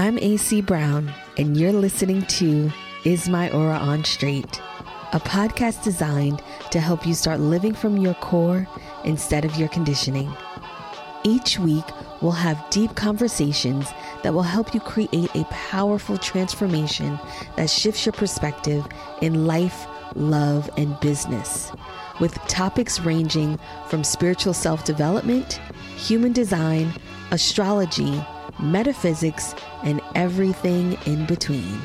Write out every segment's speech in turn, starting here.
I'm AC Brown, and you're listening to Is My Aura on Straight, a podcast designed to help you start living from your core instead of your conditioning. Each week, we'll have deep conversations that will help you create a powerful transformation that shifts your perspective in life, love, and business, with topics ranging from spiritual self development, human design, astrology, metaphysics, and everything in between.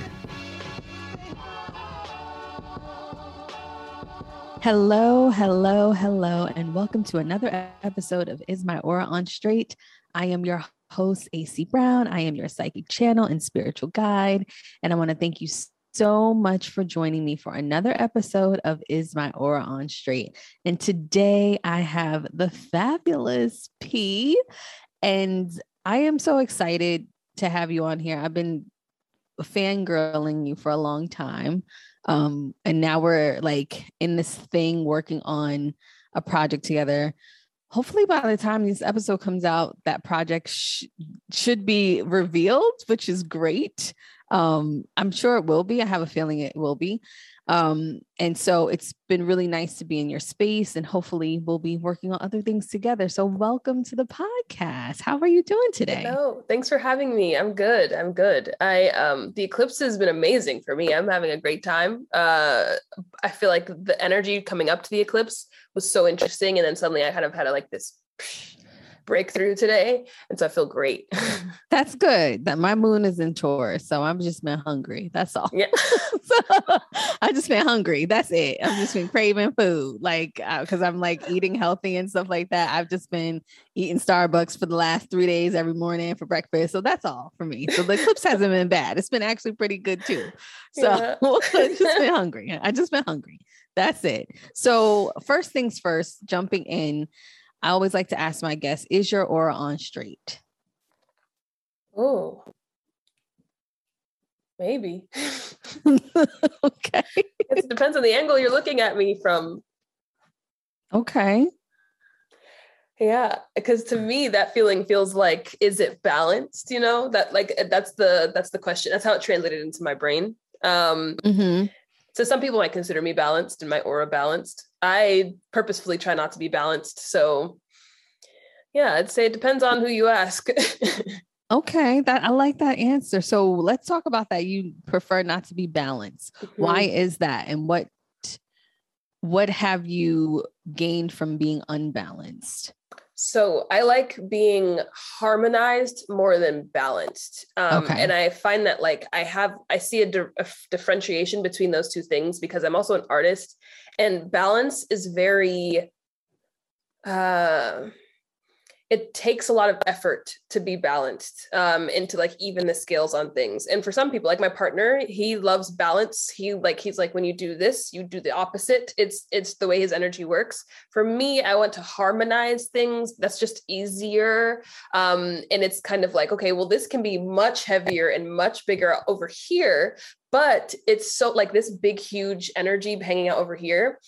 Hello, hello, hello, and welcome to another episode of Is My Aura on Straight. I am your host, AC Brown. I am your psychic channel and spiritual guide. And I want to thank you so much for joining me for another episode of Is My Aura on Straight. And today I have the fabulous P. And I am so excited to have you on here. I've been fangirling you for a long time. Um, and now we're like in this thing working on a project together. Hopefully, by the time this episode comes out, that project sh- should be revealed, which is great. Um, I'm sure it will be. I have a feeling it will be. Um, and so it's been really nice to be in your space, and hopefully, we'll be working on other things together. So, welcome to the podcast. How are you doing today? No, thanks for having me. I'm good. I'm good. I um, the eclipse has been amazing for me. I'm having a great time. Uh, I feel like the energy coming up to the eclipse was so interesting, and then suddenly I kind of had a, like this breakthrough today. And so I feel great. That's good. That my moon is in Taurus. So I'm just been hungry. That's all. Yeah. so I just been hungry. That's it. I've just been craving food. Like, because uh, I'm like eating healthy and stuff like that. I've just been eating Starbucks for the last three days every morning for breakfast. So that's all for me. So the eclipse hasn't been bad. It's been actually pretty good too. So yeah. Just been hungry. I just been hungry. That's it. So first things first, jumping in. I always like to ask my guests, is your aura on straight? Oh, maybe. okay. It depends on the angle you're looking at me from. Okay. Yeah, because to me that feeling feels like is it balanced, you know? That like that's the that's the question. That's how it translated into my brain. Um mm-hmm. So some people might consider me balanced and my aura balanced. I purposefully try not to be balanced. So yeah, I'd say it depends on who you ask. okay, that I like that answer. So let's talk about that. You prefer not to be balanced. Mm-hmm. Why is that? And what what have you gained from being unbalanced? So I like being harmonized more than balanced. Um, okay. And I find that like I have, I see a, di- a differentiation between those two things because I'm also an artist and balance is very, uh, it takes a lot of effort to be balanced um into like even the scales on things. And for some people like my partner he loves balance. He like he's like when you do this you do the opposite. It's it's the way his energy works. For me i want to harmonize things. That's just easier um and it's kind of like okay well this can be much heavier and much bigger over here but it's so like this big huge energy hanging out over here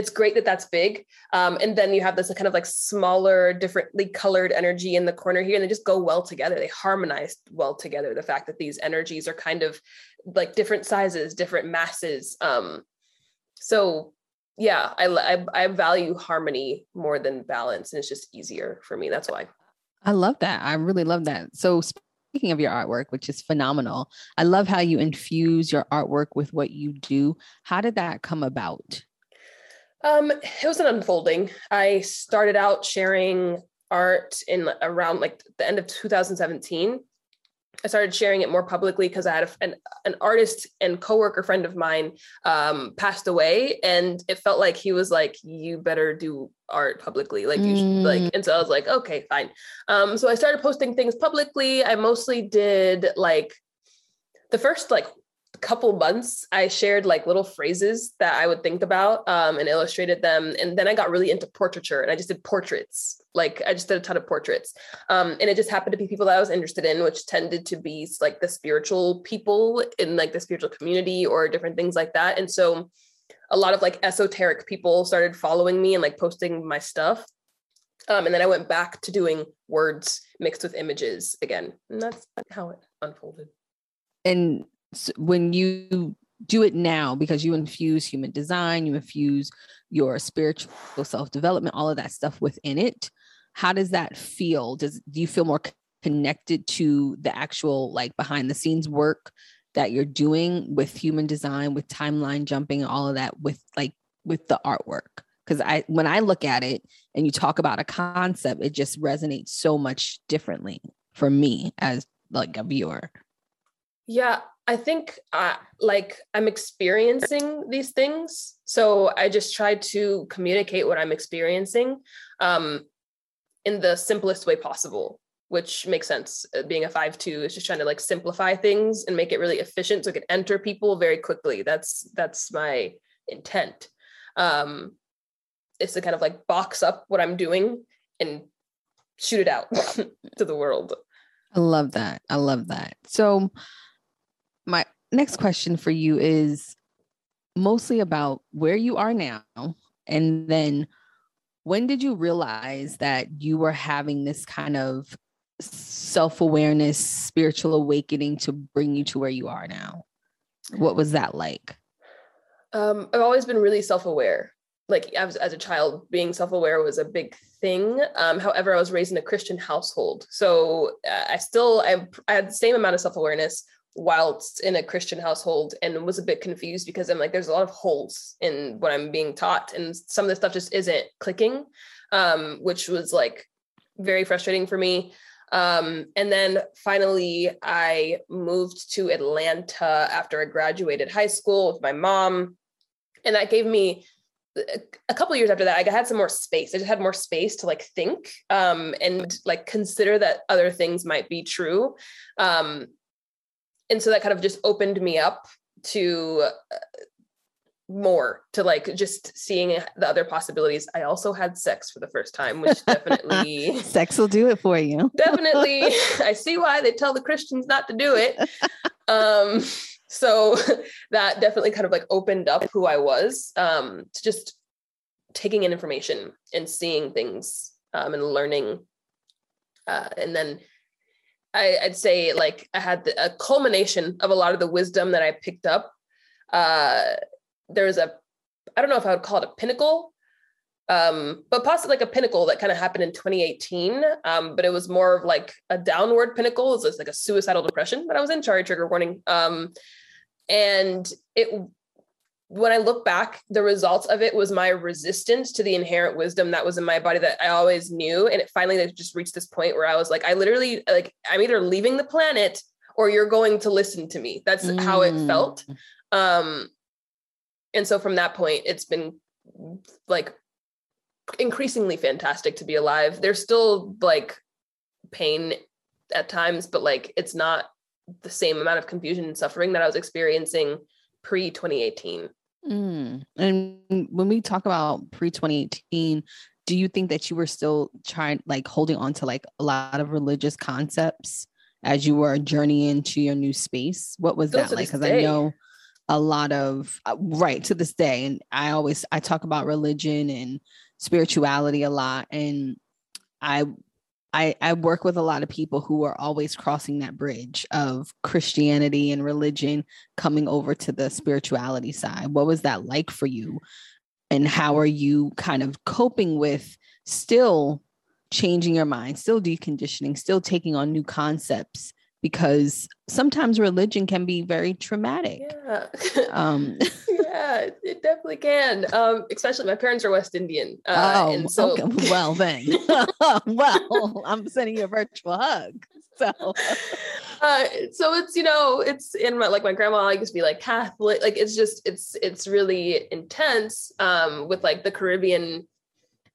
it's great that that's big. Um, and then you have this kind of like smaller, differently colored energy in the corner here, and they just go well together. They harmonize well together. The fact that these energies are kind of like different sizes, different masses. Um, so yeah, I, I, I value harmony more than balance, and it's just easier for me. That's why. I love that. I really love that. So speaking of your artwork, which is phenomenal, I love how you infuse your artwork with what you do. How did that come about? Um, it was an unfolding. I started out sharing art in around like the end of 2017. I started sharing it more publicly because I had a, an, an artist and coworker friend of mine um, passed away, and it felt like he was like, "You better do art publicly," like you should, like. Mm. And so I was like, "Okay, fine." Um, so I started posting things publicly. I mostly did like the first like couple months i shared like little phrases that i would think about um, and illustrated them and then i got really into portraiture and i just did portraits like i just did a ton of portraits um, and it just happened to be people that i was interested in which tended to be like the spiritual people in like the spiritual community or different things like that and so a lot of like esoteric people started following me and like posting my stuff Um, and then I went back to doing words mixed with images again. And that's how it unfolded. And when you do it now, because you infuse human design, you infuse your spiritual self development, all of that stuff within it, how does that feel? Does do you feel more connected to the actual like behind the scenes work that you're doing with human design, with timeline jumping, all of that, with like with the artwork? because I when I look at it and you talk about a concept, it just resonates so much differently for me as like a viewer. Yeah, I think uh, like I'm experiencing these things, so I just try to communicate what I'm experiencing um, in the simplest way possible, which makes sense. Uh, being a five two is just trying to like simplify things and make it really efficient so it can enter people very quickly. That's that's my intent. Um, is to kind of like box up what I'm doing and shoot it out to the world. I love that. I love that. So, my next question for you is mostly about where you are now. And then when did you realize that you were having this kind of self awareness, spiritual awakening to bring you to where you are now? What was that like? Um, I've always been really self aware like as, as a child being self-aware was a big thing um, however i was raised in a christian household so uh, i still I, I had the same amount of self-awareness whilst in a christian household and was a bit confused because i'm like there's a lot of holes in what i'm being taught and some of the stuff just isn't clicking um, which was like very frustrating for me. Um, and then finally i moved to atlanta after i graduated high school with my mom. And that gave me a couple years after that i had some more space. I just had more space to like think um, and like consider that other things might be true. Um, and so that kind of just opened me up to uh, more to like just seeing the other possibilities. I also had sex for the first time which definitely sex will do it for you. Definitely. I see why they tell the christians not to do it. Um so that definitely kind of like opened up who I was um, to just taking in information and seeing things um, and learning. Uh, and then I, would say like I had the, a culmination of a lot of the wisdom that I picked up. Uh, there's a, I don't know if I would call it a pinnacle, um, but possibly like a pinnacle that kind of happened in 2018. Um, but it was more of like a downward pinnacle. It was like a suicidal depression that I was in. Sorry, trigger warning. Um, and it when I look back, the results of it was my resistance to the inherent wisdom that was in my body that I always knew. And it finally like, just reached this point where I was like, I literally like I'm either leaving the planet or you're going to listen to me. That's mm. how it felt. Mm. Um, and so from that point, it's been like increasingly fantastic to be alive. There's still like pain at times, but like it's not the same amount of confusion and suffering that I was experiencing pre 2018. Mm. And when we talk about pre 2018, do you think that you were still trying, like holding on to like a lot of religious concepts as you were journeying to your new space? What was still that like? Because I know a lot of, uh, right to this day. And I always, I talk about religion and spirituality a lot. And I I, I work with a lot of people who are always crossing that bridge of Christianity and religion coming over to the spirituality side. What was that like for you? And how are you kind of coping with still changing your mind, still deconditioning, still taking on new concepts? Because sometimes religion can be very traumatic. Yeah. Um, yeah, it definitely can. Um, especially my parents are West Indian. Uh, oh, and so okay. well then, well, I'm sending you a virtual hug. So, uh, so it's you know it's in my like my grandma I used to be like Catholic. Like it's just it's it's really intense um, with like the Caribbean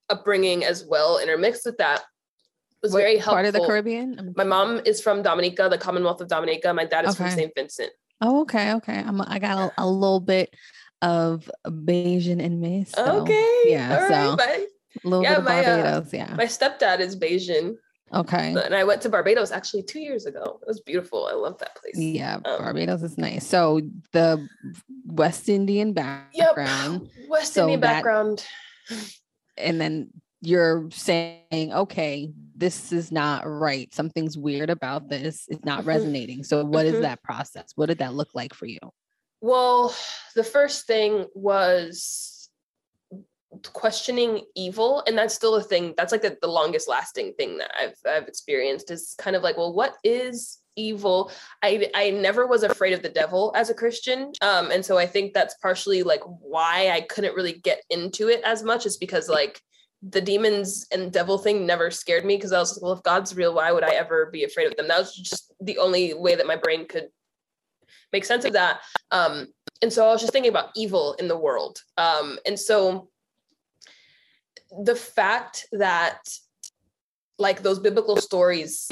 upbringing as well intermixed with that. It was very helpful. Part of the Caribbean. My mom is from Dominica, the Commonwealth of Dominica. My dad is okay. from St. Vincent. Oh, okay, okay. I'm I got a, a little bit of Bajan in me. So, okay. Yeah. so a little yeah, bit of my, uh, Barbados. Uh, yeah. My stepdad is Bajan. Okay. And I went to Barbados actually two years ago. It was beautiful. I love that place. Yeah, um, Barbados is nice. So the West Indian background. Yep. West so Indian background. and then you're saying, okay, this is not right. Something's weird about this. It's not mm-hmm. resonating. So, what mm-hmm. is that process? What did that look like for you? Well, the first thing was questioning evil. And that's still a thing. That's like the, the longest lasting thing that I've, I've experienced is kind of like, well, what is evil. I I never was afraid of the devil as a Christian. Um, and so I think that's partially like why I couldn't really get into it as much is because like the demons and devil thing never scared me because I was like, well, if God's real, why would I ever be afraid of them? That was just the only way that my brain could make sense of that. Um, and so I was just thinking about evil in the world. Um, and so the fact that like those biblical stories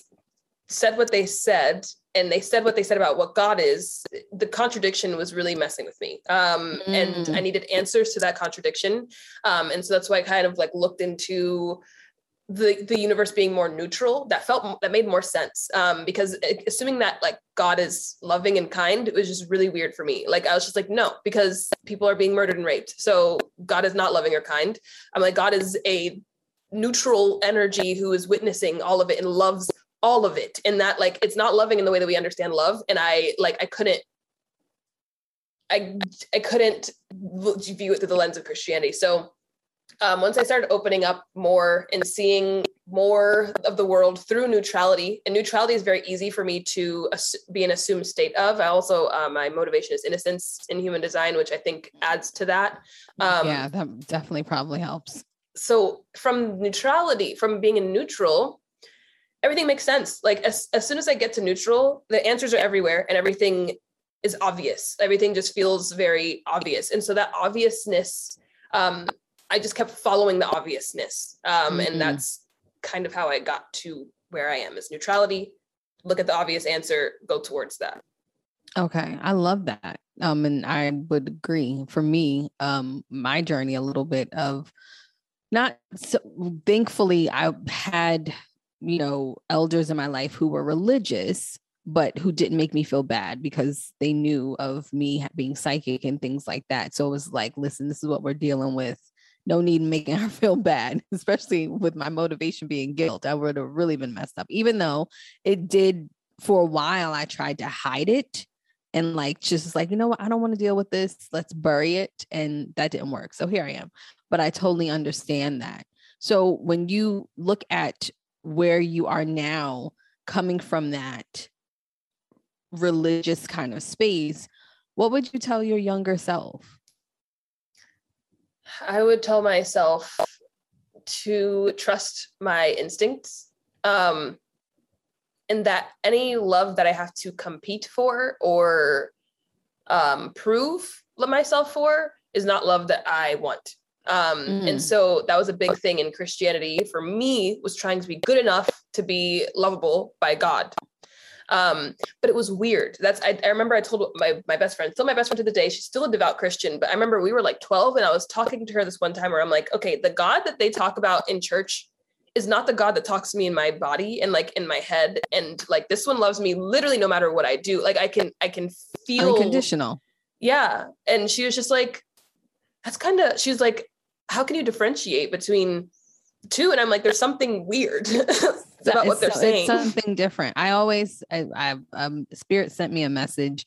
said what they said and they said what they said about what God is, the contradiction was really messing with me. Um, mm. And I needed answers to that contradiction. Um, and so that's why I kind of like looked into the the universe being more neutral. That felt that made more sense. Um, because assuming that like God is loving and kind, it was just really weird for me. Like I was just like, no, because people are being murdered and raped. So God is not loving or kind. I'm like, God is a neutral energy who is witnessing all of it and loves all of it and that like it's not loving in the way that we understand love and i like i couldn't i i couldn't view it through the lens of christianity so um, once i started opening up more and seeing more of the world through neutrality and neutrality is very easy for me to be an assumed state of i also uh, my motivation is innocence in human design which i think adds to that um, yeah that definitely probably helps so from neutrality from being in neutral everything makes sense. Like as, as soon as I get to neutral, the answers are everywhere and everything is obvious. Everything just feels very obvious. And so that obviousness, um, I just kept following the obviousness. Um, mm-hmm. And that's kind of how I got to where I am is neutrality. Look at the obvious answer, go towards that. Okay, I love that. Um, and I would agree. For me, um, my journey a little bit of not so thankfully I had you know, elders in my life who were religious, but who didn't make me feel bad because they knew of me being psychic and things like that. So it was like, listen, this is what we're dealing with. No need making her feel bad, especially with my motivation being guilt. I would have really been messed up, even though it did for a while. I tried to hide it and like just like, you know what, I don't want to deal with this. Let's bury it. And that didn't work. So here I am. But I totally understand that. So when you look at where you are now coming from that religious kind of space, what would you tell your younger self? I would tell myself to trust my instincts. Um, and that any love that I have to compete for or um, prove myself for is not love that I want. Um, mm. And so that was a big thing in Christianity for me was trying to be good enough to be lovable by God. Um, but it was weird. That's I, I, remember I told my my best friend, still my best friend to the day. She's still a devout Christian, but I remember we were like 12 and I was talking to her this one time where I'm like, okay, the God that they talk about in church is not the God that talks to me in my body and like in my head. And like this one loves me literally no matter what I do. Like I can I can feel unconditional. Yeah. And she was just like, that's kind of she was like, how can you differentiate between two? And I'm like, there's something weird about what they're so, saying. something different. I always, I, I, um, Spirit sent me a message,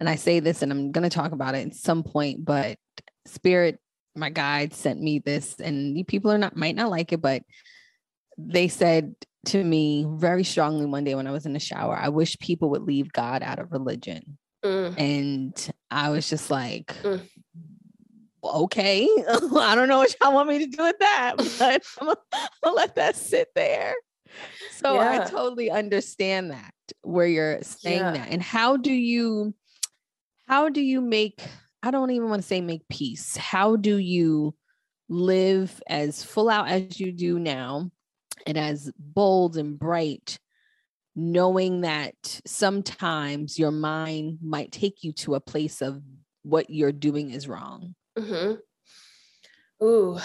and I say this, and I'm going to talk about it at some point. But Spirit, my guide, sent me this, and people are not might not like it, but they said to me very strongly one day when I was in the shower, I wish people would leave God out of religion. Mm. And I was just like, mm okay, I don't know what y'all want me to do with that, but I'm gonna, I'm gonna let that sit there. So yeah. I totally understand that where you're saying yeah. that. And how do you how do you make I don't even want to say make peace. How do you live as full out as you do now and as bold and bright knowing that sometimes your mind might take you to a place of what you're doing is wrong Mm-hmm. Ooh.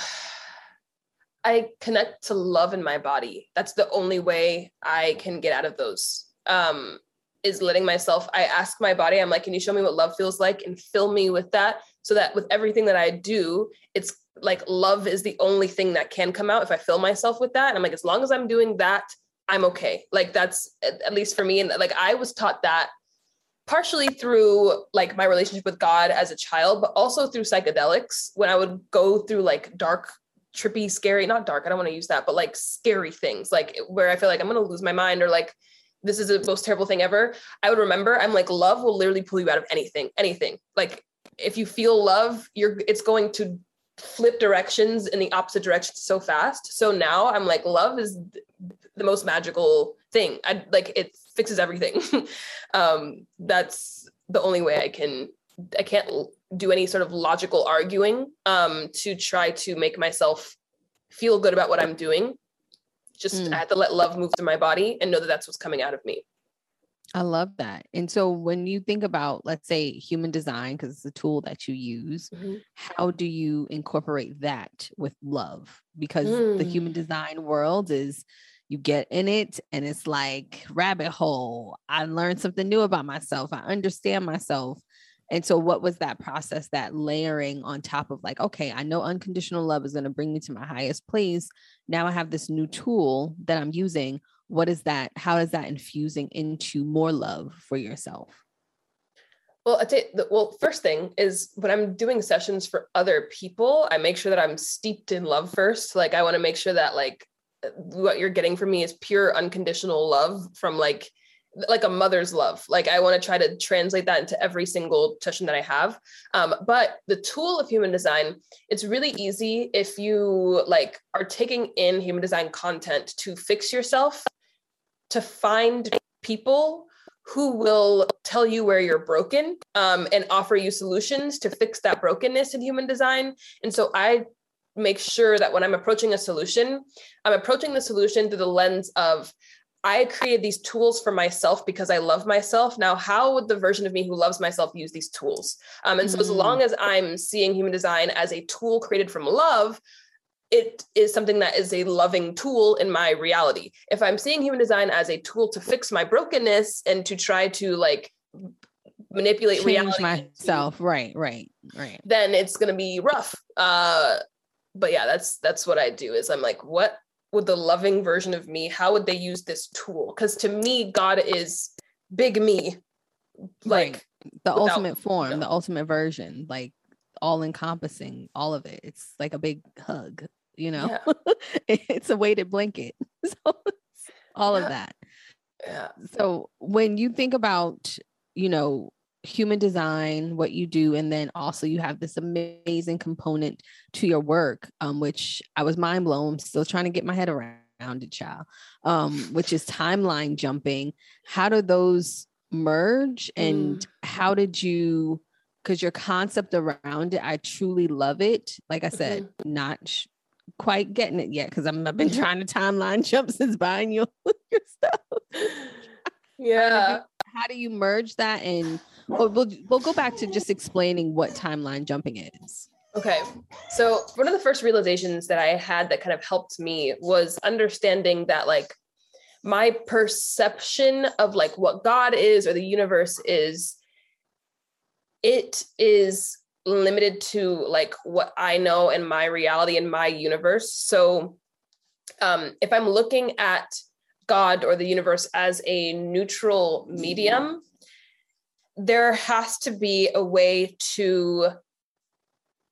I connect to love in my body. That's the only way I can get out of those. Um, is letting myself, I ask my body, I'm like, can you show me what love feels like and fill me with that so that with everything that I do, it's like love is the only thing that can come out if I fill myself with that. And I'm like, as long as I'm doing that, I'm okay. Like that's at least for me. And like I was taught that partially through like my relationship with God as a child, but also through psychedelics when I would go through like dark, trippy, scary, not dark, I don't want to use that, but like scary things, like where I feel like I'm going to lose my mind or like this is the most terrible thing ever. I would remember I'm like, love will literally pull you out of anything, anything. Like if you feel love, you're it's going to flip directions in the opposite direction so fast. So now I'm like, love is the most magical thing. I like it fixes everything. um, that's the only way I can. I can't do any sort of logical arguing um, to try to make myself feel good about what I'm doing. Just mm. I have to let love move through my body and know that that's what's coming out of me. I love that. And so when you think about, let's say, human design, because it's a tool that you use, mm-hmm. how do you incorporate that with love? Because mm. the human design world is you get in it and it's like rabbit hole. I learned something new about myself. I understand myself. And so, what was that process, that layering on top of like, okay, I know unconditional love is going to bring me to my highest place. Now I have this new tool that I'm using. What is that how is that infusing into more love for yourself? Well i the well first thing is when i'm doing sessions for other people i make sure that i'm steeped in love first. Like i want to make sure that like uh, what you're getting from me is pure unconditional love from like like a mother's love like i want to try to translate that into every single session that i have um, but the tool of human design it's really easy if you like are taking in human design content to fix yourself to find people who will tell you where you're broken um, and offer you solutions to fix that brokenness in human design. And so I make sure that when I'm approaching a solution, I'm approaching the solution through the lens of I created these tools for myself because I love myself. Now, how would the version of me who loves myself use these tools? Um, and so, mm. as long as I'm seeing human design as a tool created from love, it is something that is a loving tool in my reality. If I'm seeing human design as a tool to fix my brokenness and to try to like manipulate Change reality myself, right, right, right, then it's gonna be rough. Uh, but yeah, that's that's what I do. Is I'm like, what would the loving version of me? How would they use this tool? Because to me, God is big me, like right. the without, ultimate form, the ultimate version, like all encompassing all of it. It's like a big hug you know yeah. it's a weighted blanket so all yeah. of that yeah so when you think about you know human design what you do and then also you have this amazing component to your work um, which i was mind blown i'm still trying to get my head around it child um, which is timeline jumping how do those merge and mm. how did you because your concept around it i truly love it like i said mm-hmm. not quite getting it yet because I've been trying to timeline jump since buying your, your stuff. Yeah. How do, you, how do you merge that and we'll, we'll go back to just explaining what timeline jumping is. Okay. So, one of the first realizations that I had that kind of helped me was understanding that, like, my perception of like what God is or the universe is, it is limited to like what I know and my reality and my universe. So um, if I'm looking at God or the universe as a neutral medium, there has to be a way to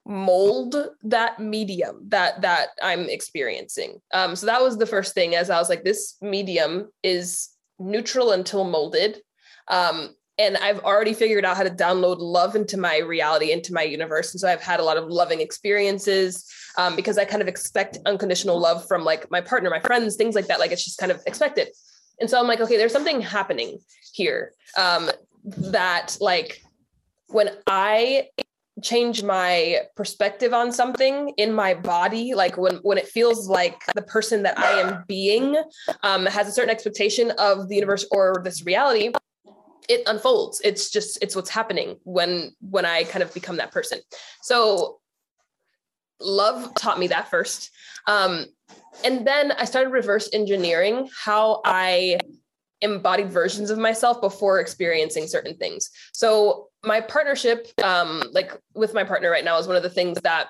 mold that medium that that I'm experiencing. Um, so that was the first thing as I was like, this medium is neutral until molded. Um, and I've already figured out how to download love into my reality, into my universe. And so I've had a lot of loving experiences um, because I kind of expect unconditional love from like my partner, my friends, things like that. Like it's just kind of expected. And so I'm like, okay, there's something happening here um, that like when I change my perspective on something in my body like when when it feels like the person that i am being um, has a certain expectation of the universe or this reality it unfolds. It's just it's what's happening when when i kind of become that person. So love taught me that first. Um, and then i started reverse engineering how i embodied versions of myself before experiencing certain things so my partnership um, like with my partner right now is one of the things that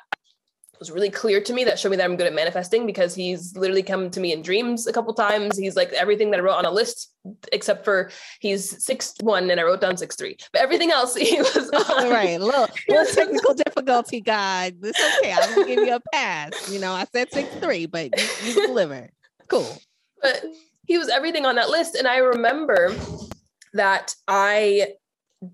was really clear to me that showed me that I'm good at manifesting because he's literally come to me in dreams a couple times. He's like everything that I wrote on a list, except for he's six one and I wrote down six three. But everything else he was on. right. Little, little technical difficulty, guys. It's okay. I'm gonna give you a pass. You know, I said six three, but you, you delivered. Cool. But he was everything on that list. And I remember that I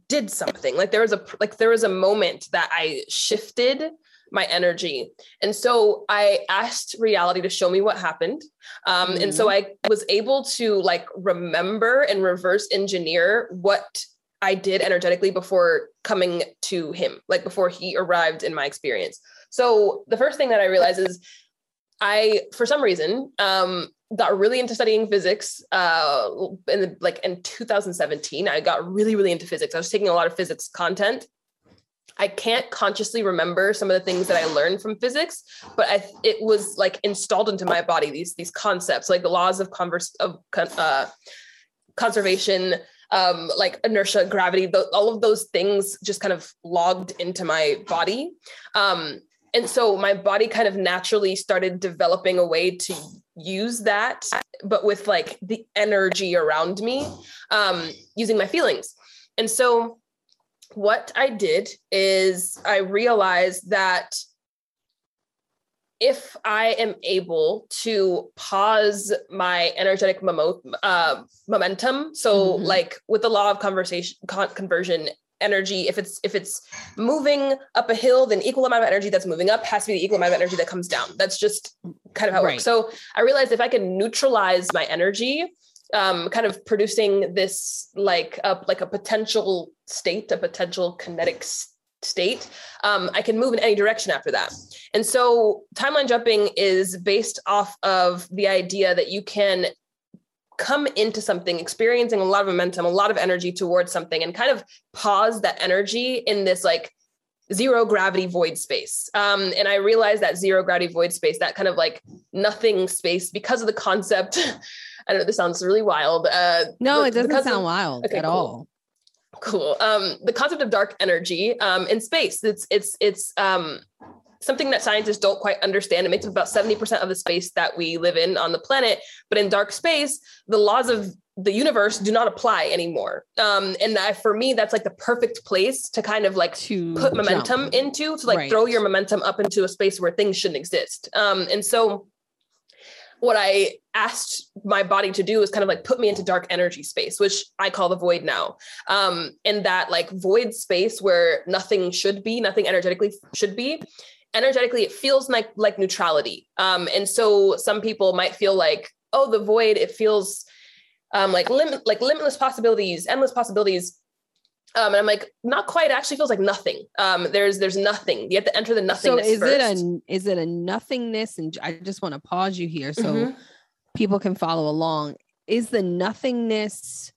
did something like there was a like there was a moment that I shifted my energy. And so I asked reality to show me what happened. Um, mm-hmm. And so mm-hmm. I was able to like remember and reverse engineer what I did energetically before coming to him, like before he arrived in my experience. So the first thing that I realized is I, for some reason, um, got really into studying physics uh, in the, like in 2017 i got really really into physics i was taking a lot of physics content I can't consciously remember some of the things that I learned from physics, but I, it was like installed into my body these these concepts, like the laws of converse of uh, conservation, um, like inertia, gravity, the, all of those things just kind of logged into my body. Um, and so my body kind of naturally started developing a way to use that, but with like the energy around me, um, using my feelings. And so what I did is I realized that if I am able to pause my energetic uh, momentum, so mm-hmm. like with the law of conversation con- conversion energy, if it's if it's moving up a hill, then equal amount of energy that's moving up has to be the equal amount of energy that comes down. That's just kind of how it right. works. So I realized if I can neutralize my energy, um, kind of producing this like a, like a potential state, a potential kinetic state, um, I can move in any direction after that. And so timeline jumping is based off of the idea that you can come into something experiencing a lot of momentum, a lot of energy towards something and kind of pause that energy in this like zero gravity void space. Um, and I realized that zero gravity void space, that kind of like nothing space because of the concept I don't know this sounds really wild. Uh, no, it doesn't sound of, wild okay, at cool. all. Cool. Um, the concept of dark energy um, in space. It's it's it's um, something that scientists don't quite understand. It makes up about seventy percent of the space that we live in on the planet. But in dark space, the laws of the universe do not apply anymore. Um, and I, for me, that's like the perfect place to kind of like to put momentum jump. into, to like right. throw your momentum up into a space where things shouldn't exist. Um, and so what I asked my body to do is kind of like put me into dark energy space, which I call the void now. Um, in that like void space where nothing should be, nothing energetically should be. Energetically, it feels like like neutrality. Um, and so some people might feel like, oh, the void, it feels um, like limit like limitless possibilities, endless possibilities. Um, and I'm like, not quite. It actually feels like nothing. Um, there's there's nothing. You have to enter the nothingness. So is first. it a is it a nothingness? And I just want to pause you here so mm-hmm. people can follow along. Is the nothingness,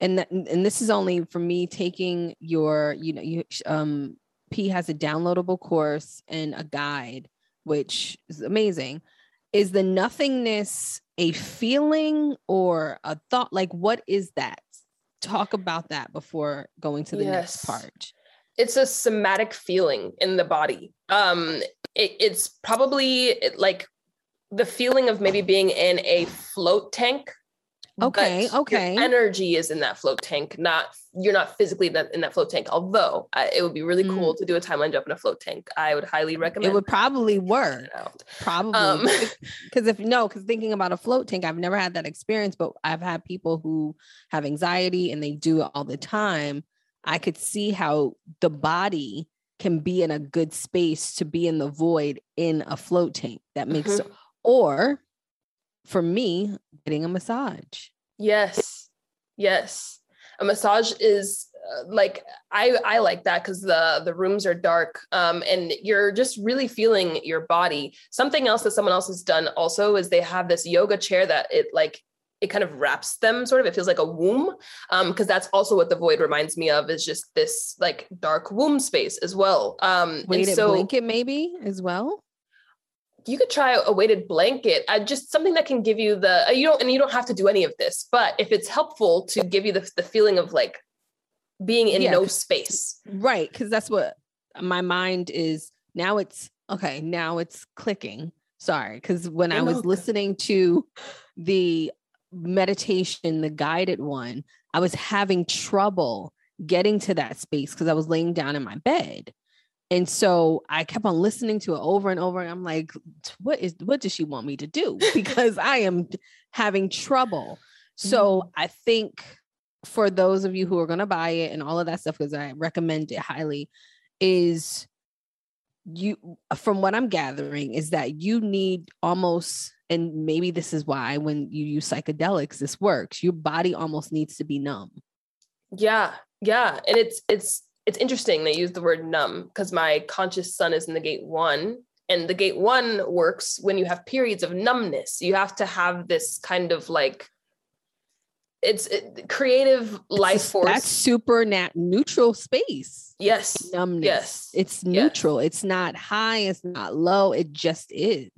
and that, and this is only for me taking your, you know, you um, P has a downloadable course and a guide, which is amazing. Is the nothingness a feeling or a thought? Like, what is that? talk about that before going to the yes. next part it's a somatic feeling in the body um it, it's probably like the feeling of maybe being in a float tank Okay. okay. energy is in that float tank, not you're not physically in that, in that float tank. Although uh, it would be really mm. cool to do a timeline jump in a float tank. I would highly recommend. It would probably work. Probably because um, if no, because thinking about a float tank, I've never had that experience, but I've had people who have anxiety and they do it all the time. I could see how the body can be in a good space to be in the void in a float tank. That makes mm-hmm. or for me, getting a massage. Yes. Yes. A massage is uh, like I I like that cuz the the rooms are dark um and you're just really feeling your body. Something else that someone else has done also is they have this yoga chair that it like it kind of wraps them sort of it feels like a womb um because that's also what the void reminds me of is just this like dark womb space as well um weighted so, blanket maybe as well you could try a weighted blanket uh, just something that can give you the uh, you don't and you don't have to do any of this but if it's helpful to give you the, the feeling of like being in yeah, no space right because that's what my mind is now it's okay, now it's clicking. Sorry, because when I was listening to the meditation, the guided one, I was having trouble getting to that space because I was laying down in my bed. And so I kept on listening to it over and over. And I'm like, what is what does she want me to do? Because I am having trouble. So mm-hmm. I think for those of you who are going to buy it and all of that stuff, because I recommend it highly, is you from what I'm gathering is that you need almost and maybe this is why when you use psychedelics this works your body almost needs to be numb yeah yeah and it's it's it's interesting they use the word numb because my conscious sun is in the gate one and the gate one works when you have periods of numbness you have to have this kind of like it's it, creative life it's, force. That's super nat- neutral space. Yes. Numbness. Yes. It's neutral. Yes. It's not high. It's not low. It just is.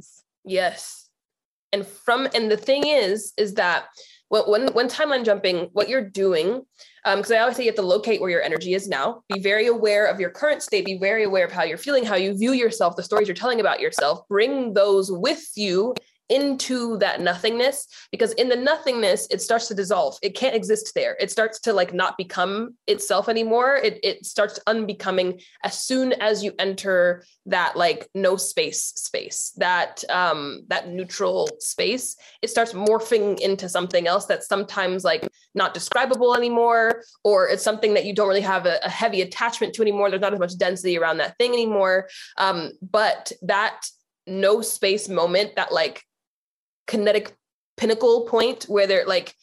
Yes. And from and the thing is, is that when when timeline jumping, what you're doing, because um, I always say you have to locate where your energy is now. Be very aware of your current state. Be very aware of how you're feeling, how you view yourself, the stories you're telling about yourself. Bring those with you into that nothingness because in the nothingness it starts to dissolve. It can't exist there. It starts to like not become itself anymore. It, it starts unbecoming as soon as you enter that like no space space that um that neutral space. It starts morphing into something else that's sometimes like not describable anymore or it's something that you don't really have a, a heavy attachment to anymore. There's not as much density around that thing anymore. Um but that no space moment that like kinetic pinnacle point where they're like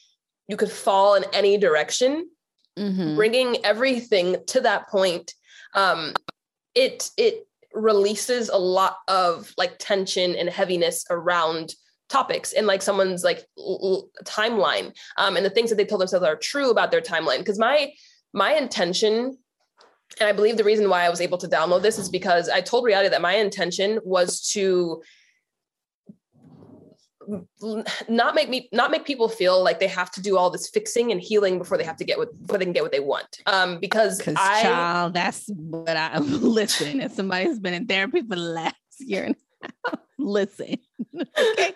you could fall in any direction mm-hmm. bringing everything to that point um it it releases a lot of like tension and heaviness around topics and like someone's like l- l- timeline um and the things that they told themselves are true about their timeline because my my intention and i believe the reason why i was able to download this is because i told reality that my intention was to not make me not make people feel like they have to do all this fixing and healing before they have to get what before they can get what they want. Um, because I, child, that's what I listen. If somebody's been in therapy for the last year and listen, okay.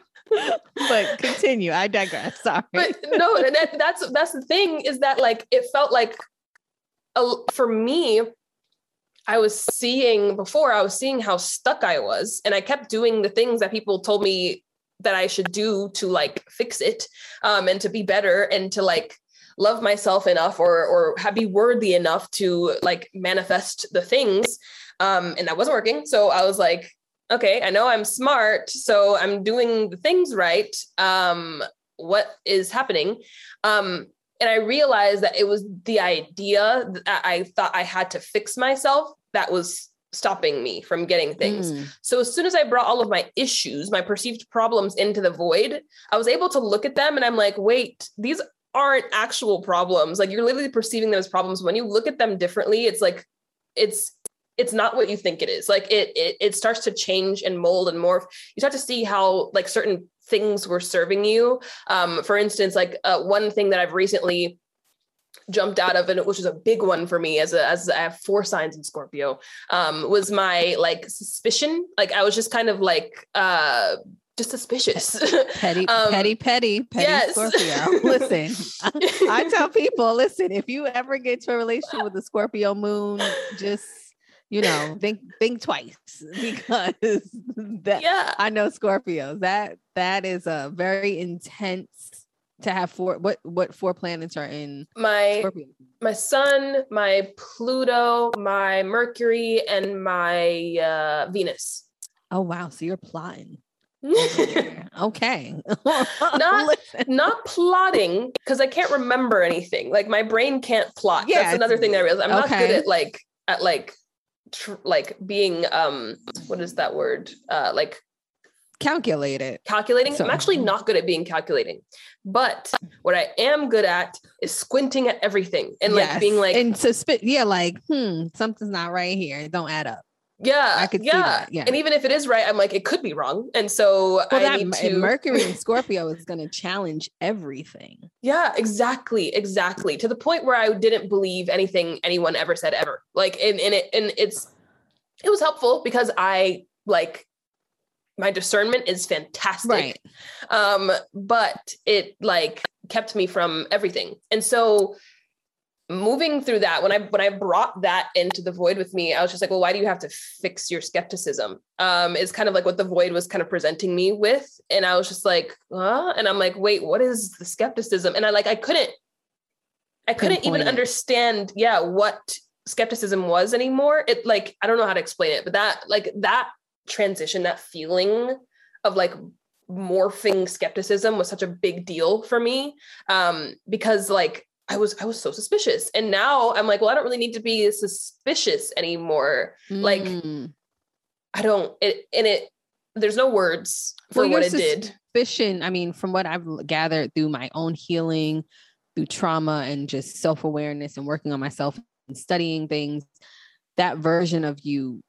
but continue. I digress. Sorry. But no, that, that's that's the thing is that like it felt like a, for me, I was seeing before, I was seeing how stuck I was. And I kept doing the things that people told me that I should do to like fix it um, and to be better and to like love myself enough or or have, be worthy enough to like manifest the things um, and that wasn't working. So i was like okay i know i'm smart so i'm doing the things right um, what is happening? Um, and i realized that it was the idea that i thought i had to fix myself that was stopping me from getting things. Mm. So as soon as I brought all of my issues, my perceived problems into the void, I was able to look at them and I'm like, wait, these aren't actual problems. Like you're literally perceiving them as problems. When you look at them differently, it's like it's it's not what you think it is. Like it it it starts to change and mold and morph. You start to see how like certain things were serving you. Um, for instance, like uh, one thing that I've recently jumped out of and which was a big one for me as a as I have four signs in Scorpio um was my like suspicion. Like I was just kind of like uh just suspicious. Petty um, petty petty petty yes. Scorpio. Listen I, I tell people listen if you ever get to a relationship with a Scorpio moon just you know think think twice because that yeah. I know Scorpios. That that is a very intense to have four what what four planets are in my Scorpio? my sun my pluto my mercury and my uh venus. Oh wow. So you're plotting okay. Not not plotting because i can't remember anything. Like my brain can't plot. Yeah, that's another thing that i realized. I'm okay. not good at like at like tr- like being um what is that word? Uh like calculate it. Calculating. So. I'm actually not good at being calculating. But what I am good at is squinting at everything and yes. like being like and so spit yeah, like, hmm, something's not right here. It don't add up. Yeah, I could yeah. see that. Yeah, and even if it is right, I'm like, it could be wrong, and so well, I that, need to. Mercury and Scorpio is going to challenge everything. Yeah, exactly, exactly. To the point where I didn't believe anything anyone ever said ever. Like, and and it and it's it was helpful because I like my discernment is fantastic. Right. Um, but it like kept me from everything. And so moving through that when i when i brought that into the void with me i was just like well why do you have to fix your skepticism um is kind of like what the void was kind of presenting me with and i was just like huh? and i'm like wait what is the skepticism and i like i couldn't i couldn't even understand yeah what skepticism was anymore it like i don't know how to explain it but that like that transition that feeling of like morphing skepticism was such a big deal for me um because like I was I was so suspicious. And now I'm like, well, I don't really need to be suspicious anymore. Mm. Like I don't it and it there's no words for well, what it did. Suspicion, I mean, from what I've gathered through my own healing, through trauma and just self-awareness and working on myself and studying things, that version of you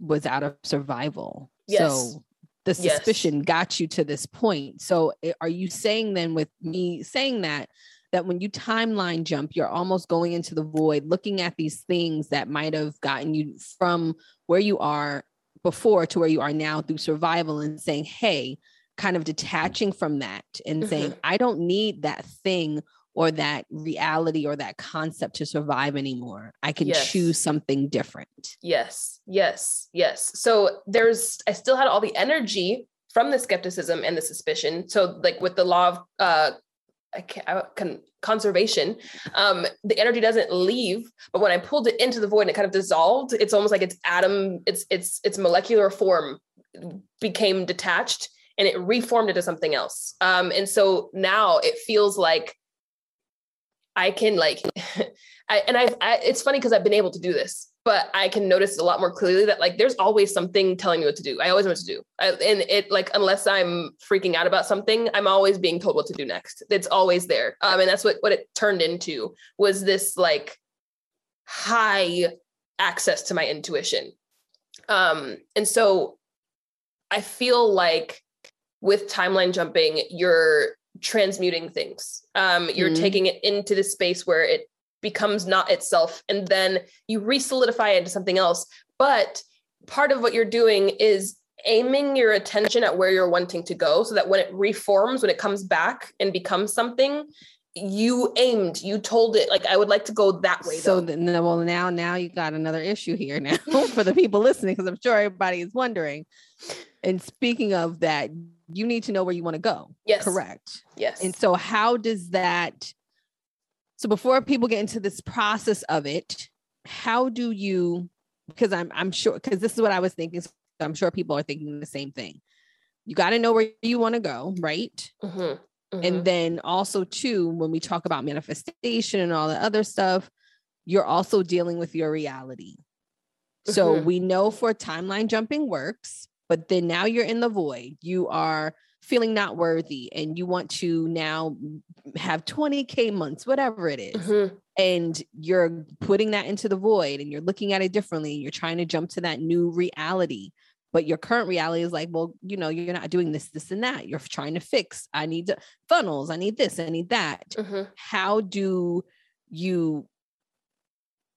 was out of survival. Yes. So the suspicion yes. got you to this point. So eh, are you saying then with me saying that that when you timeline jump, you're almost going into the void, looking at these things that might have gotten you from where you are before to where you are now through survival and saying, hey, kind of detaching from that and mm-hmm. saying, I don't need that thing or that reality or that concept to survive anymore. I can yes. choose something different. Yes, yes, yes. So there's, I still had all the energy from the skepticism and the suspicion. So, like with the law of uh, I can't, I can conservation. Um, the energy doesn't leave, but when I pulled it into the void and it kind of dissolved, it's almost like its atom, its its its molecular form became detached and it reformed into something else. Um, and so now it feels like I can like, I, and I've, I, it's funny because I've been able to do this but I can notice a lot more clearly that like there's always something telling me what to do. I always know what to do. I, and it like unless I'm freaking out about something, I'm always being told what to do next. It's always there. Um, and that's what what it turned into was this like high access to my intuition. Um, and so I feel like with timeline jumping, you're transmuting things. Um, you're mm-hmm. taking it into the space where it becomes not itself and then you re-solidify it into something else but part of what you're doing is aiming your attention at where you're wanting to go so that when it reforms when it comes back and becomes something you aimed you told it like i would like to go that way so then well now now you got another issue here now for the people listening because i'm sure everybody is wondering and speaking of that you need to know where you want to go yes correct yes and so how does that so before people get into this process of it, how do you because I'm I'm sure because this is what I was thinking. So I'm sure people are thinking the same thing. You got to know where you want to go, right? Mm-hmm, mm-hmm. And then also too, when we talk about manifestation and all the other stuff, you're also dealing with your reality. Mm-hmm. So we know for timeline jumping works, but then now you're in the void. You are feeling not worthy and you want to now have 20k months whatever it is, mm-hmm. and you're putting that into the void and you're looking at it differently and you're trying to jump to that new reality but your current reality is like well you know you're not doing this this and that you're trying to fix i need to, funnels i need this i need that mm-hmm. how do you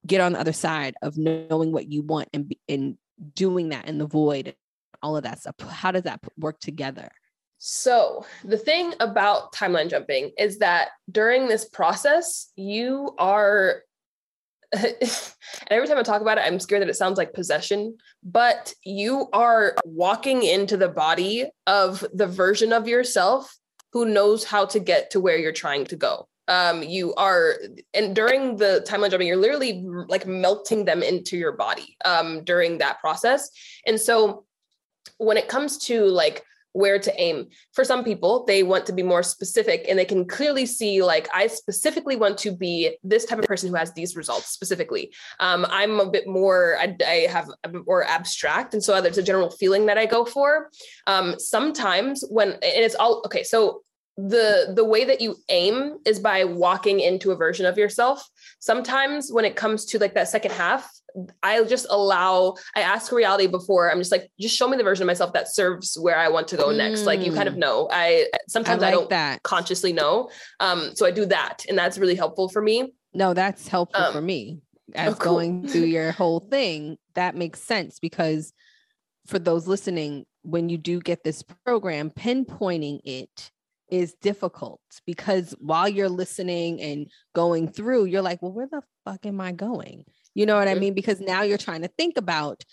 get on the other side of knowing what you want and and doing that in the void all of that stuff how does that work together so, the thing about timeline jumping is that during this process, you are and every time I talk about it, I'm scared that it sounds like possession, but you are walking into the body of the version of yourself who knows how to get to where you're trying to go. Um, you are, and during the timeline jumping, you're literally like melting them into your body um, during that process. And so when it comes to like where to aim. For some people, they want to be more specific and they can clearly see, like, I specifically want to be this type of person who has these results specifically. Um, I'm a bit more, I, I, have more abstract. And so there's a general feeling that I go for. Um, sometimes when, and it's all, okay, so the the way that you aim is by walking into a version of yourself sometimes when it comes to like that second half i just allow i ask reality before i'm just like just show me the version of myself that serves where i want to go mm. next like you kind of mm. know i sometimes i, like I don't that. consciously know um so i do that and that's really helpful for me no that's helpful um, for me as oh, cool. going through your whole thing that makes sense because for those listening, when you do get this program, pinpointing it is difficult because while you're listening and going through, you're like, well, where the fuck am I going? You know what I mean? Because now you're trying to think about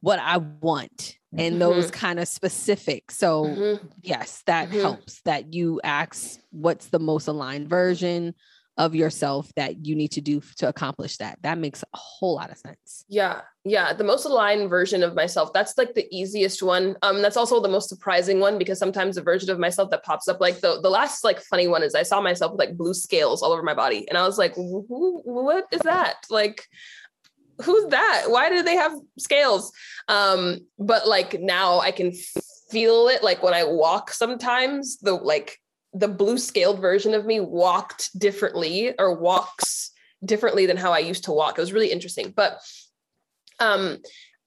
what I want and mm-hmm. those kind of specific. So, mm-hmm. yes, that mm-hmm. helps that you ask what's the most aligned version of yourself that you need to do to accomplish that. That makes a whole lot of sense. Yeah. Yeah. The most aligned version of myself, that's like the easiest one. Um, that's also the most surprising one because sometimes the version of myself that pops up, like the, the last like funny one is I saw myself with like blue scales all over my body. And I was like, what is that? Like, who's that? Why do they have scales? Um, but like now I can feel it like when I walk sometimes, the like the blue scaled version of me walked differently or walks differently than how I used to walk. It was really interesting. But um,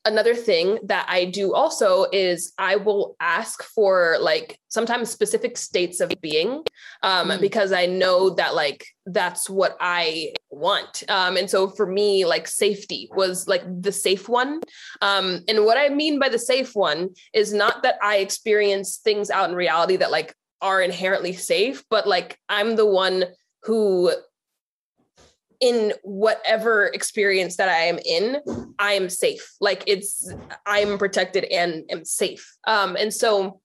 another thing that I do also is I will ask for like sometimes specific states of being um, mm. because I know that like that's what I want. Um, and so for me, like safety was like the safe one. Um, and what I mean by the safe one is not that I experience things out in reality that like are inherently safe, but like I'm the one who in whatever experience that I am in, I am safe. Like it's I'm protected and am safe. Um, and so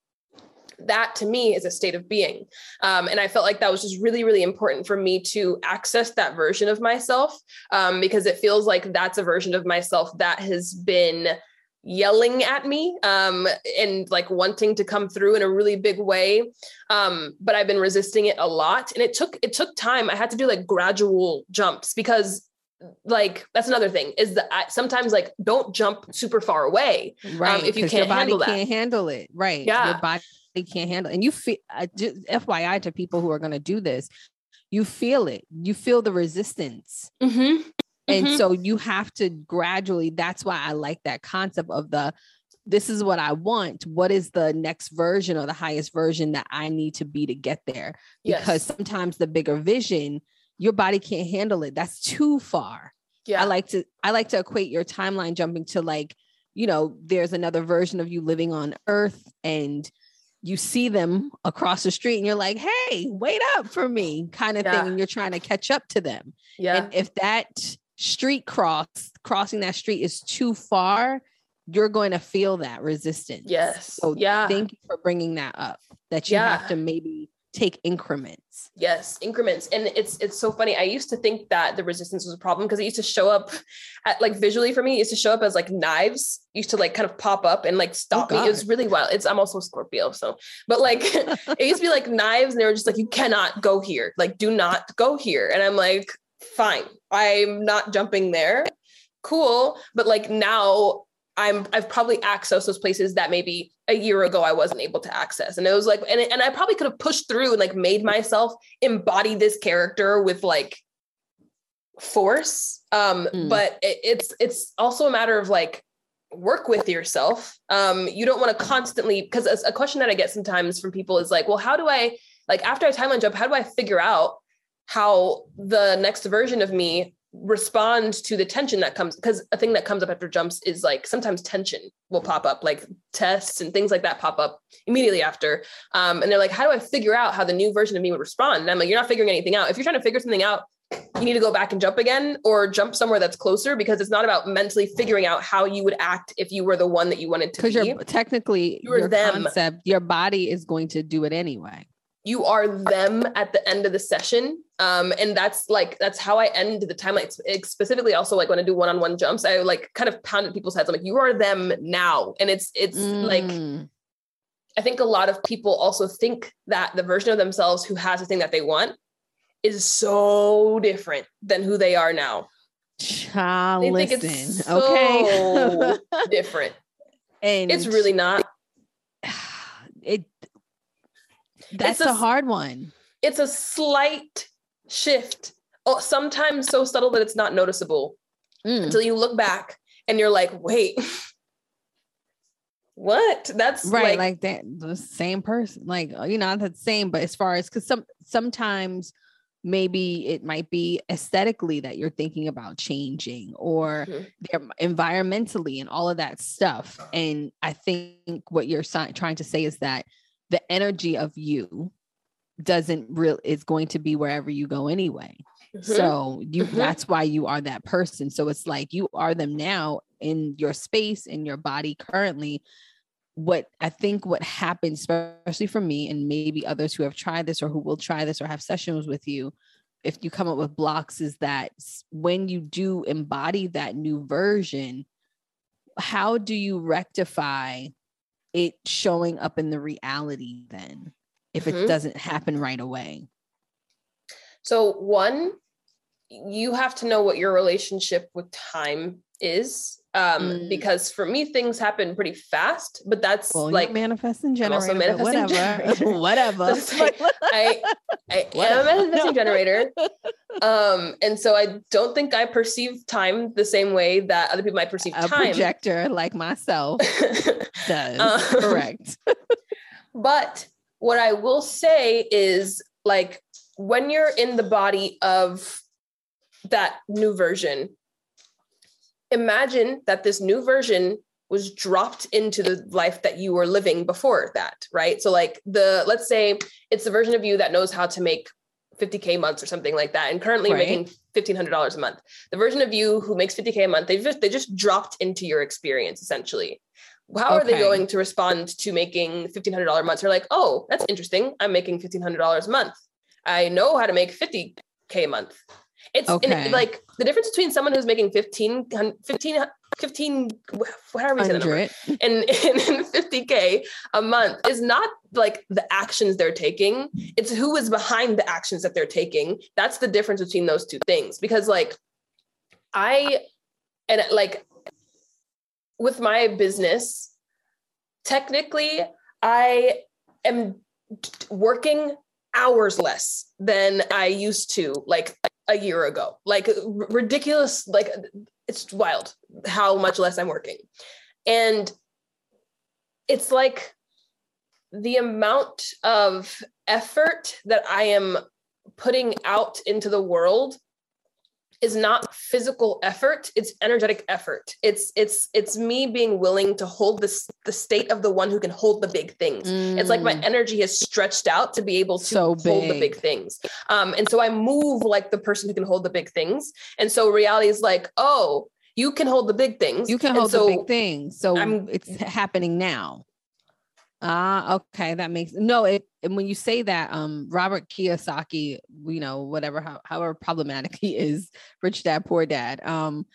that to me is a state of being. Um, and I felt like that was just really, really important for me to access that version of myself um, because it feels like that's a version of myself that has been yelling at me um, and like wanting to come through in a really big way. Um, but i've been resisting it a lot and it took it took time. I had to do like gradual jumps because like that's another thing is that I, sometimes like don't jump super far away um, right um, if you can't your body handle can't handle it. Right yeah. your body can't handle it. and you feel uh, just fyi to people who are going to do this you feel it. You feel the resistance. Mm-hmm. And mm-hmm. so you have to gradually, that's why I like that concept of the this is what I want. What is the next version or the highest version that I need to be to get there? Because yes. sometimes the bigger vision, your body can't handle it. That's too far. Yeah. I like to I like to equate your timeline jumping to like, you know, there's another version of you living on earth and you see them across the street and you're like, hey, wait up for me, kind of yeah. thing. And you're trying to catch up to them. Yeah. And if that street cross crossing that street is too far you're going to feel that resistance. Yes. So yeah. thank you for bringing that up that you yeah. have to maybe take increments. Yes increments. And it's it's so funny. I used to think that the resistance was a problem because it used to show up at like visually for me it used to show up as like knives used to like kind of pop up and like oh, stop oh, me. It was really wild. It's i'm also scorpio so but like it used to be like knives and they were just like you cannot go here. Like do not go here. And i'm like fine. I'm not jumping there. Cool. But like now I'm I've probably accessed those places that maybe a year ago I wasn't able to access. And it was like, and, and I probably could have pushed through and like made myself embody this character with like force. Um, mm. but it, it's it's also a matter of like work with yourself. Um, you don't want to constantly because a question that I get sometimes from people is like, well, how do I like after I timeline jump, how do I figure out how the next version of me responds to the tension that comes because a thing that comes up after jumps is like sometimes tension will pop up like tests and things like that pop up immediately after um, and they're like how do i figure out how the new version of me would respond and i'm like you're not figuring anything out if you're trying to figure something out you need to go back and jump again or jump somewhere that's closer because it's not about mentally figuring out how you would act if you were the one that you wanted to be. Because you're technically you your them. concept, your body is going to do it anyway you are them at the end of the session. Um, and that's like that's how i end the time like specifically also like when i do one-on-one jumps i like kind of pounded people's heads. I'm like you are them now. And it's it's mm. like i think a lot of people also think that the version of themselves who has the thing that they want is so different than who they are now. Child, they listen, think it's so okay. different. And it's really not. it that's a, a hard one. It's a slight shift. Oh, sometimes so subtle that it's not noticeable mm. until you look back and you're like, wait, what? That's right, like, like that the same person. Like you know, not the same, but as far as because some sometimes maybe it might be aesthetically that you're thinking about changing or mm-hmm. environmentally and all of that stuff and i think what you're trying to say is that the energy of you doesn't real is going to be wherever you go anyway mm-hmm. so you mm-hmm. that's why you are that person so it's like you are them now in your space in your body currently what I think what happens, especially for me and maybe others who have tried this or who will try this or have sessions with you, if you come up with blocks, is that when you do embody that new version, how do you rectify it showing up in the reality then if mm-hmm. it doesn't happen right away? So, one, you have to know what your relationship with time is um mm. because for me things happen pretty fast but that's well, like manifesting generator manifesting whatever. generator. whatever. Like, i i whatever. am a manifesting generator. Um and so i don't think i perceive time the same way that other people might perceive a time. projector like myself does. Um, correct. but what i will say is like when you're in the body of that new version imagine that this new version was dropped into the life that you were living before that, right? So like the let's say it's the version of you that knows how to make 50k months or something like that and currently right. making $1500 a month. The version of you who makes 50k a month, they just they just dropped into your experience essentially. How okay. are they going to respond to making $1500 months? They're like, "Oh, that's interesting. I'm making $1500 a month. I know how to make 50k a month. It's okay. it, like the difference between someone who's making 15, 15, 15 whatever you say number, and, and, and 50K a month is not like the actions they're taking. It's who is behind the actions that they're taking. That's the difference between those two things. Because like I, and like with my business, technically I am working hours less than I used to. Like a year ago. Like r- ridiculous, like it's wild how much less I'm working. And it's like the amount of effort that I am putting out into the world is not physical effort it's energetic effort. It's it's it's me being willing to hold this the state of the one who can hold the big things. Mm. it's like my mm. energy has stretched out to be able to so hold the big things. Um and so i move like the person who can hold the big things. And so reality is like oh you can hold the big things. You can hold so the big things. So I'm, it's happening now Ah, okay, that makes no. It and when you say that, um, Robert Kiyosaki, you know, whatever, how, however problematic he is, rich dad, poor dad. Um,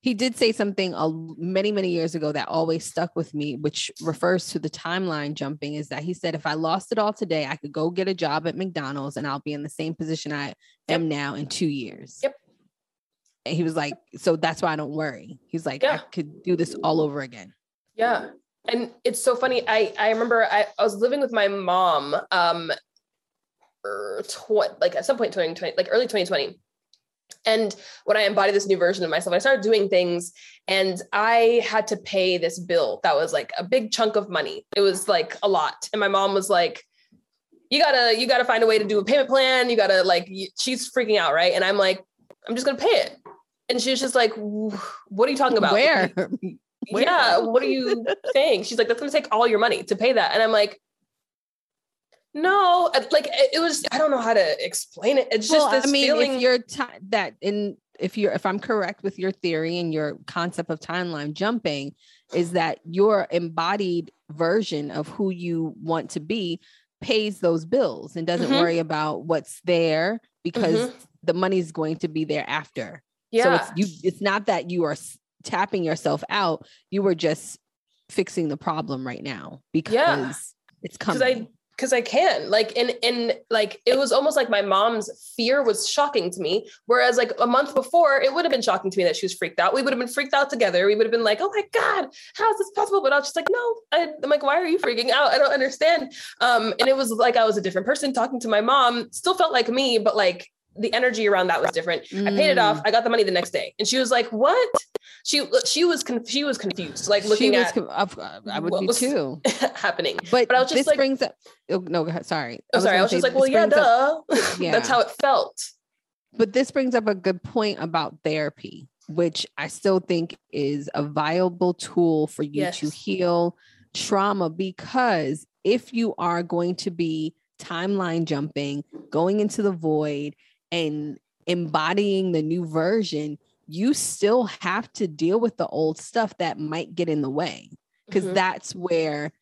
he did say something uh, many many years ago that always stuck with me, which refers to the timeline jumping. Is that he said, if I lost it all today, I could go get a job at McDonald's and I'll be in the same position I am now in two years. Yep. And he was like, so that's why I don't worry. He's like, yeah. I could do this all over again. Yeah and it's so funny. I I remember I, I was living with my mom um er, tw- like at some point 2020 like early 2020 and when I embodied this new version of myself, I started doing things and I had to pay this bill that was like a big chunk of money. It was like a lot. And my mom was like, you gotta, you gotta find a way to do a payment plan. You gotta like, she's freaking out. Right. And I'm like, I'm just gonna pay it. And she was just like, what are you talking about? Where? Where? yeah, what are you saying? She's like, that's gonna take all your money to pay that. And I'm like, no, like it was, I don't know how to explain it. It's well, just this I mean, feeling. If you're t- that in, if you're, if I'm correct with your theory and your concept of timeline jumping, is that your embodied version of who you want to be pays those bills and doesn't mm-hmm. worry about what's there because mm-hmm. the money's going to be there after. Yeah. So it's you, it's not that you are tapping yourself out, you were just fixing the problem right now because yeah. it's coming. Because I can. Like and and like it was almost like my mom's fear was shocking to me. Whereas like a month before, it would have been shocking to me that she was freaked out. We would have been freaked out together. We would have been like, oh my God, how is this possible? But I was just like, no, I, am like, why are you freaking out? I don't understand. Um, and it was like I was a different person talking to my mom, still felt like me, but like the energy around that was different. Mm. I paid it off. Mm. I got the money the next day. And she was like, What? She she was con- she was confused, like looking at. I would be too happening. But, but I was just this like, brings up. Oh, no, sorry. Oh, sorry. I was just like, well, yeah, duh. yeah. That's how it felt. But this brings up a good point about therapy, which I still think is a viable tool for you yes. to heal trauma because if you are going to be timeline jumping, going into the void, and embodying the new version, you still have to deal with the old stuff that might get in the way. Because mm-hmm. that's where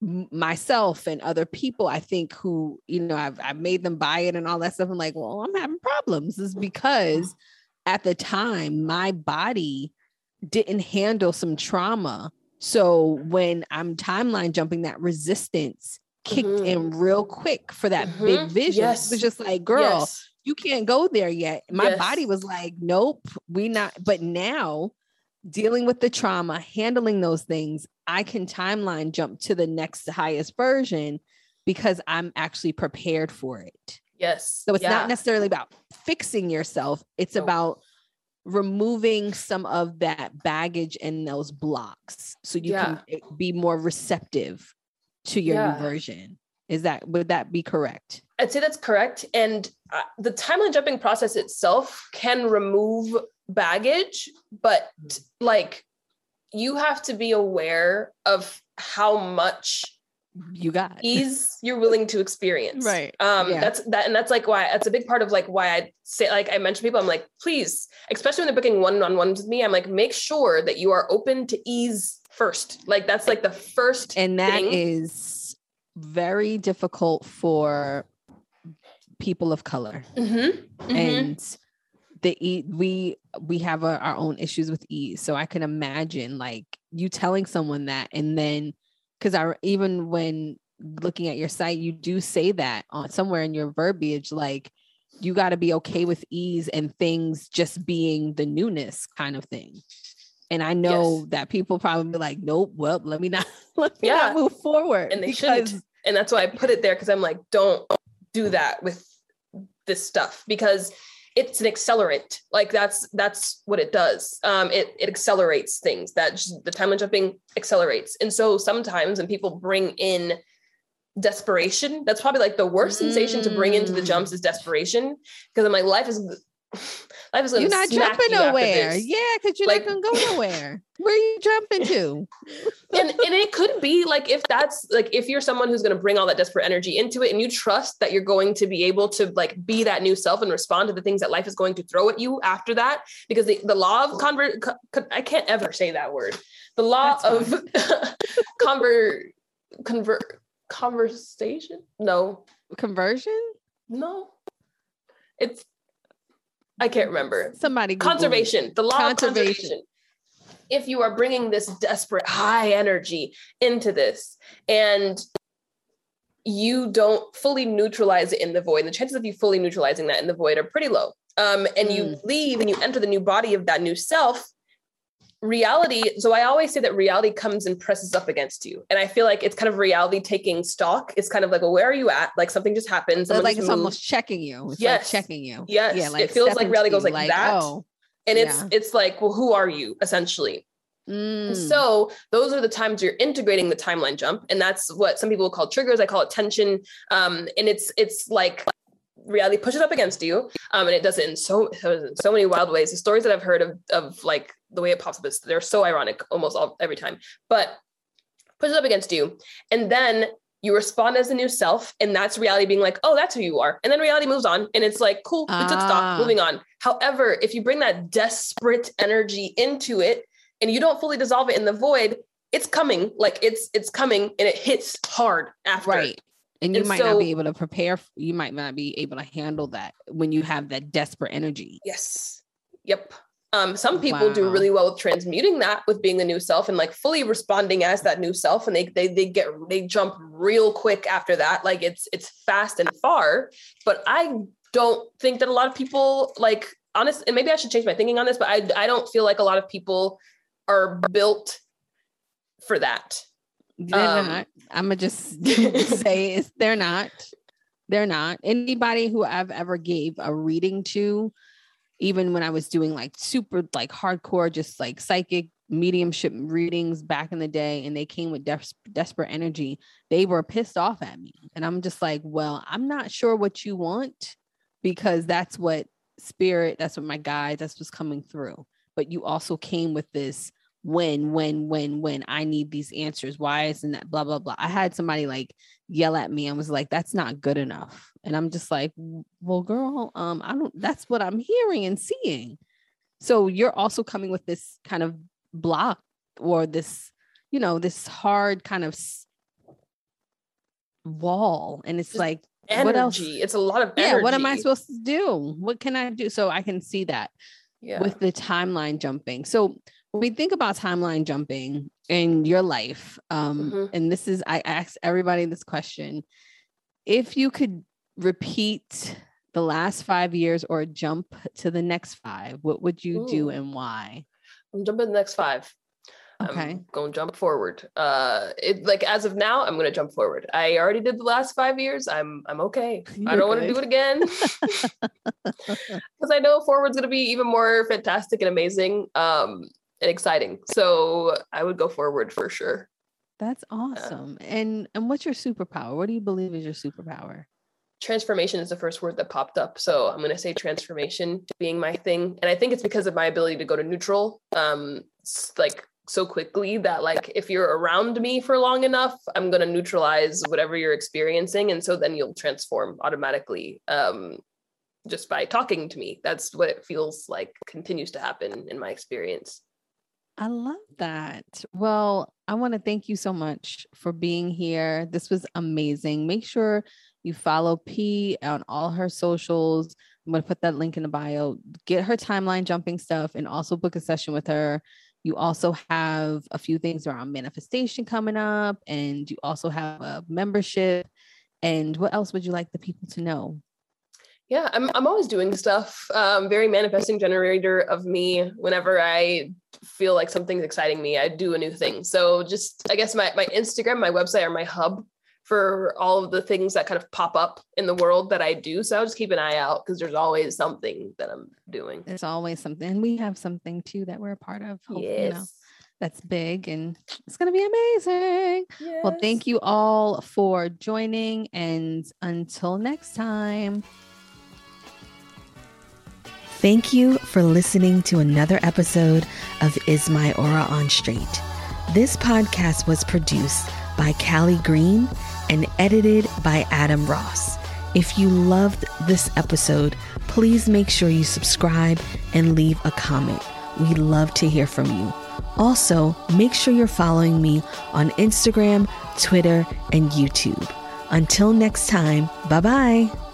myself and other people, I think, who, you know, I've, I've made them buy it and all that stuff. I'm like, well, I'm having problems. Is because at the time, my body didn't handle some trauma. So when I'm timeline jumping, that resistance kicked mm-hmm. in real quick for that mm-hmm. big vision. Yes. It was just like, girl, yes. You can't go there yet. My yes. body was like, nope, we not. But now dealing with the trauma, handling those things, I can timeline jump to the next highest version because I'm actually prepared for it. Yes. So it's yeah. not necessarily about fixing yourself, it's about removing some of that baggage and those blocks so you yeah. can be more receptive to your yeah. new version. Is that would that be correct? I'd say that's correct. And uh, the timeline jumping process itself can remove baggage, but like you have to be aware of how much you got ease you're willing to experience right um yeah. that's that and that's like why that's a big part of like why i say like i mention people i'm like please especially when they're booking one-on-ones with me i'm like make sure that you are open to ease first like that's like the first and that thing. is very difficult for people of color mm-hmm. Mm-hmm. and the e- we we have a, our own issues with ease so i can imagine like you telling someone that and then because i even when looking at your site you do say that on somewhere in your verbiage like you got to be okay with ease and things just being the newness kind of thing and i know yes. that people probably be like nope well let me not let me yeah. not move forward and they because- shouldn't and that's why i put it there because i'm like don't do that with this stuff because it's an accelerant. Like that's that's what it does. Um it, it accelerates things that the timeline jumping accelerates. And so sometimes when people bring in desperation that's probably like the worst mm. sensation to bring into the jumps is desperation because i'm like life is life is you're not jumping you nowhere. yeah because you're like, not gonna go nowhere. Where are you jumping to? And and it could be like if that's like if you're someone who's going to bring all that desperate energy into it and you trust that you're going to be able to like be that new self and respond to the things that life is going to throw at you after that because the, the law of convert co- i can't ever say that word. The law of convert convert conversation? No. Conversion? No. It's I can't remember. Somebody Google conservation. It. The law conservation. of conservation. If you are bringing this desperate high energy into this and you don't fully neutralize it in the void, the chances of you fully neutralizing that in the void are pretty low. Um, and mm. you leave and you enter the new body of that new self, reality so i always say that reality comes and presses up against you. And i feel like it's kind of reality taking stock. It's kind of like well where are you at? Like something just happens like it's moved. almost checking you. It's yes. like checking you. Yes. Yeah like it feels like reality goes like, like that. Oh, and it's yeah. it's like well who are you essentially? Mm. so those are the times you're integrating the timeline jump. And that's what some people call triggers. I call it tension. Um, and it's it's like reality pushes up against you um, and it does it in so so many wild ways. The stories that i've heard of of like the way it pops up is they're so ironic almost all every time but pushes up against you. And then you respond as a new self and that's reality being like oh that's who you are. And then reality moves on and it's like cool we took stock ah. moving on. However if you bring that desperate energy into it and you don't fully dissolve it in the void it's coming. Like it's it's coming and it hits hard after. Right and you and might so, not be able to prepare you might not be able to handle that when you have that desperate energy. Yes. Yep. Um, some people wow. do really well with transmuting that with being the new self and like fully responding as that new self and they they they get they jump real quick after that. Like it's it's fast and far but i don't think that a lot of people like honest and maybe i should change my thinking on this but i i don't feel like a lot of people are built for that they're um, not. I'm gonna just say it's they're not. They're not. Anybody who I've ever gave a reading to, even when I was doing like super like hardcore, just like psychic mediumship readings back in the day and they came with des- desperate energy, they were pissed off at me. And I'm just like, well, I'm not sure what you want because that's what spirit, that's what my guide, that's what's coming through. But you also came with this when, when, when, when I need these answers. Why isn't that blah, blah, blah? I had somebody like yell at me and was like, that's not good enough. And I'm just like, well, girl, um, I don't, that's what I'm hearing and seeing. So you're also coming with this kind of block or this, you know, this hard kind of wall. And it's Just like, energy. what else? It's a lot of energy. Yeah. What am I supposed to do? What can I do? So I can see that yeah. with the timeline jumping. So we think about timeline jumping in your life, um, mm-hmm. and this is, I ask everybody this question if you could repeat the last five years or jump to the next five, what would you Ooh. do and why? I'm jumping the next five. Okay. I'm going to jump forward. Uh, it like as of now, I'm going to jump forward. I already did the last five years. I'm I'm okay. You're I don't want to do it again because I know forward's going to be even more fantastic and amazing, um, and exciting. So I would go forward for sure. That's awesome. Yeah. And and what's your superpower? What do you believe is your superpower? transformation is the first word that popped up. So I'm going to say transformation being my thing. And I think it's because of my ability to go to neutral, um, like so quickly that like if you're around me for long enough, I'm going to neutralize whatever you're experiencing. And so then you'll transform automatically um, just by talking to me. That's what it feels like continues to happen in my experience. I love that. Well, I want to thank you so much for being here. This was amazing. Make sure you follow P on all her socials. I'm going to put that link in the bio. Get her timeline jumping stuff and also book a session with her. You also have a few things around manifestation coming up, and you also have a membership. And what else would you like the people to know? Yeah, I'm I'm always doing stuff. Um, very manifesting generator of me. Whenever I feel like something's exciting me, I do a new thing. So just I guess my my Instagram, my website, are my hub for all of the things that kind of pop up in the world that I do. So I'll just keep an eye out because there's always something that I'm doing. There's always something. And we have something too that we're a part of. Yes. You know, that's big and it's going to be amazing. Yes. Well, thank you all for joining. And until next time. Thank you for listening to another episode of Is My Aura on Straight. This podcast was produced by Callie Green and edited by Adam Ross. If you loved this episode, please make sure you subscribe and leave a comment. We'd love to hear from you. Also, make sure you're following me on Instagram, Twitter, and YouTube. Until next time, bye bye.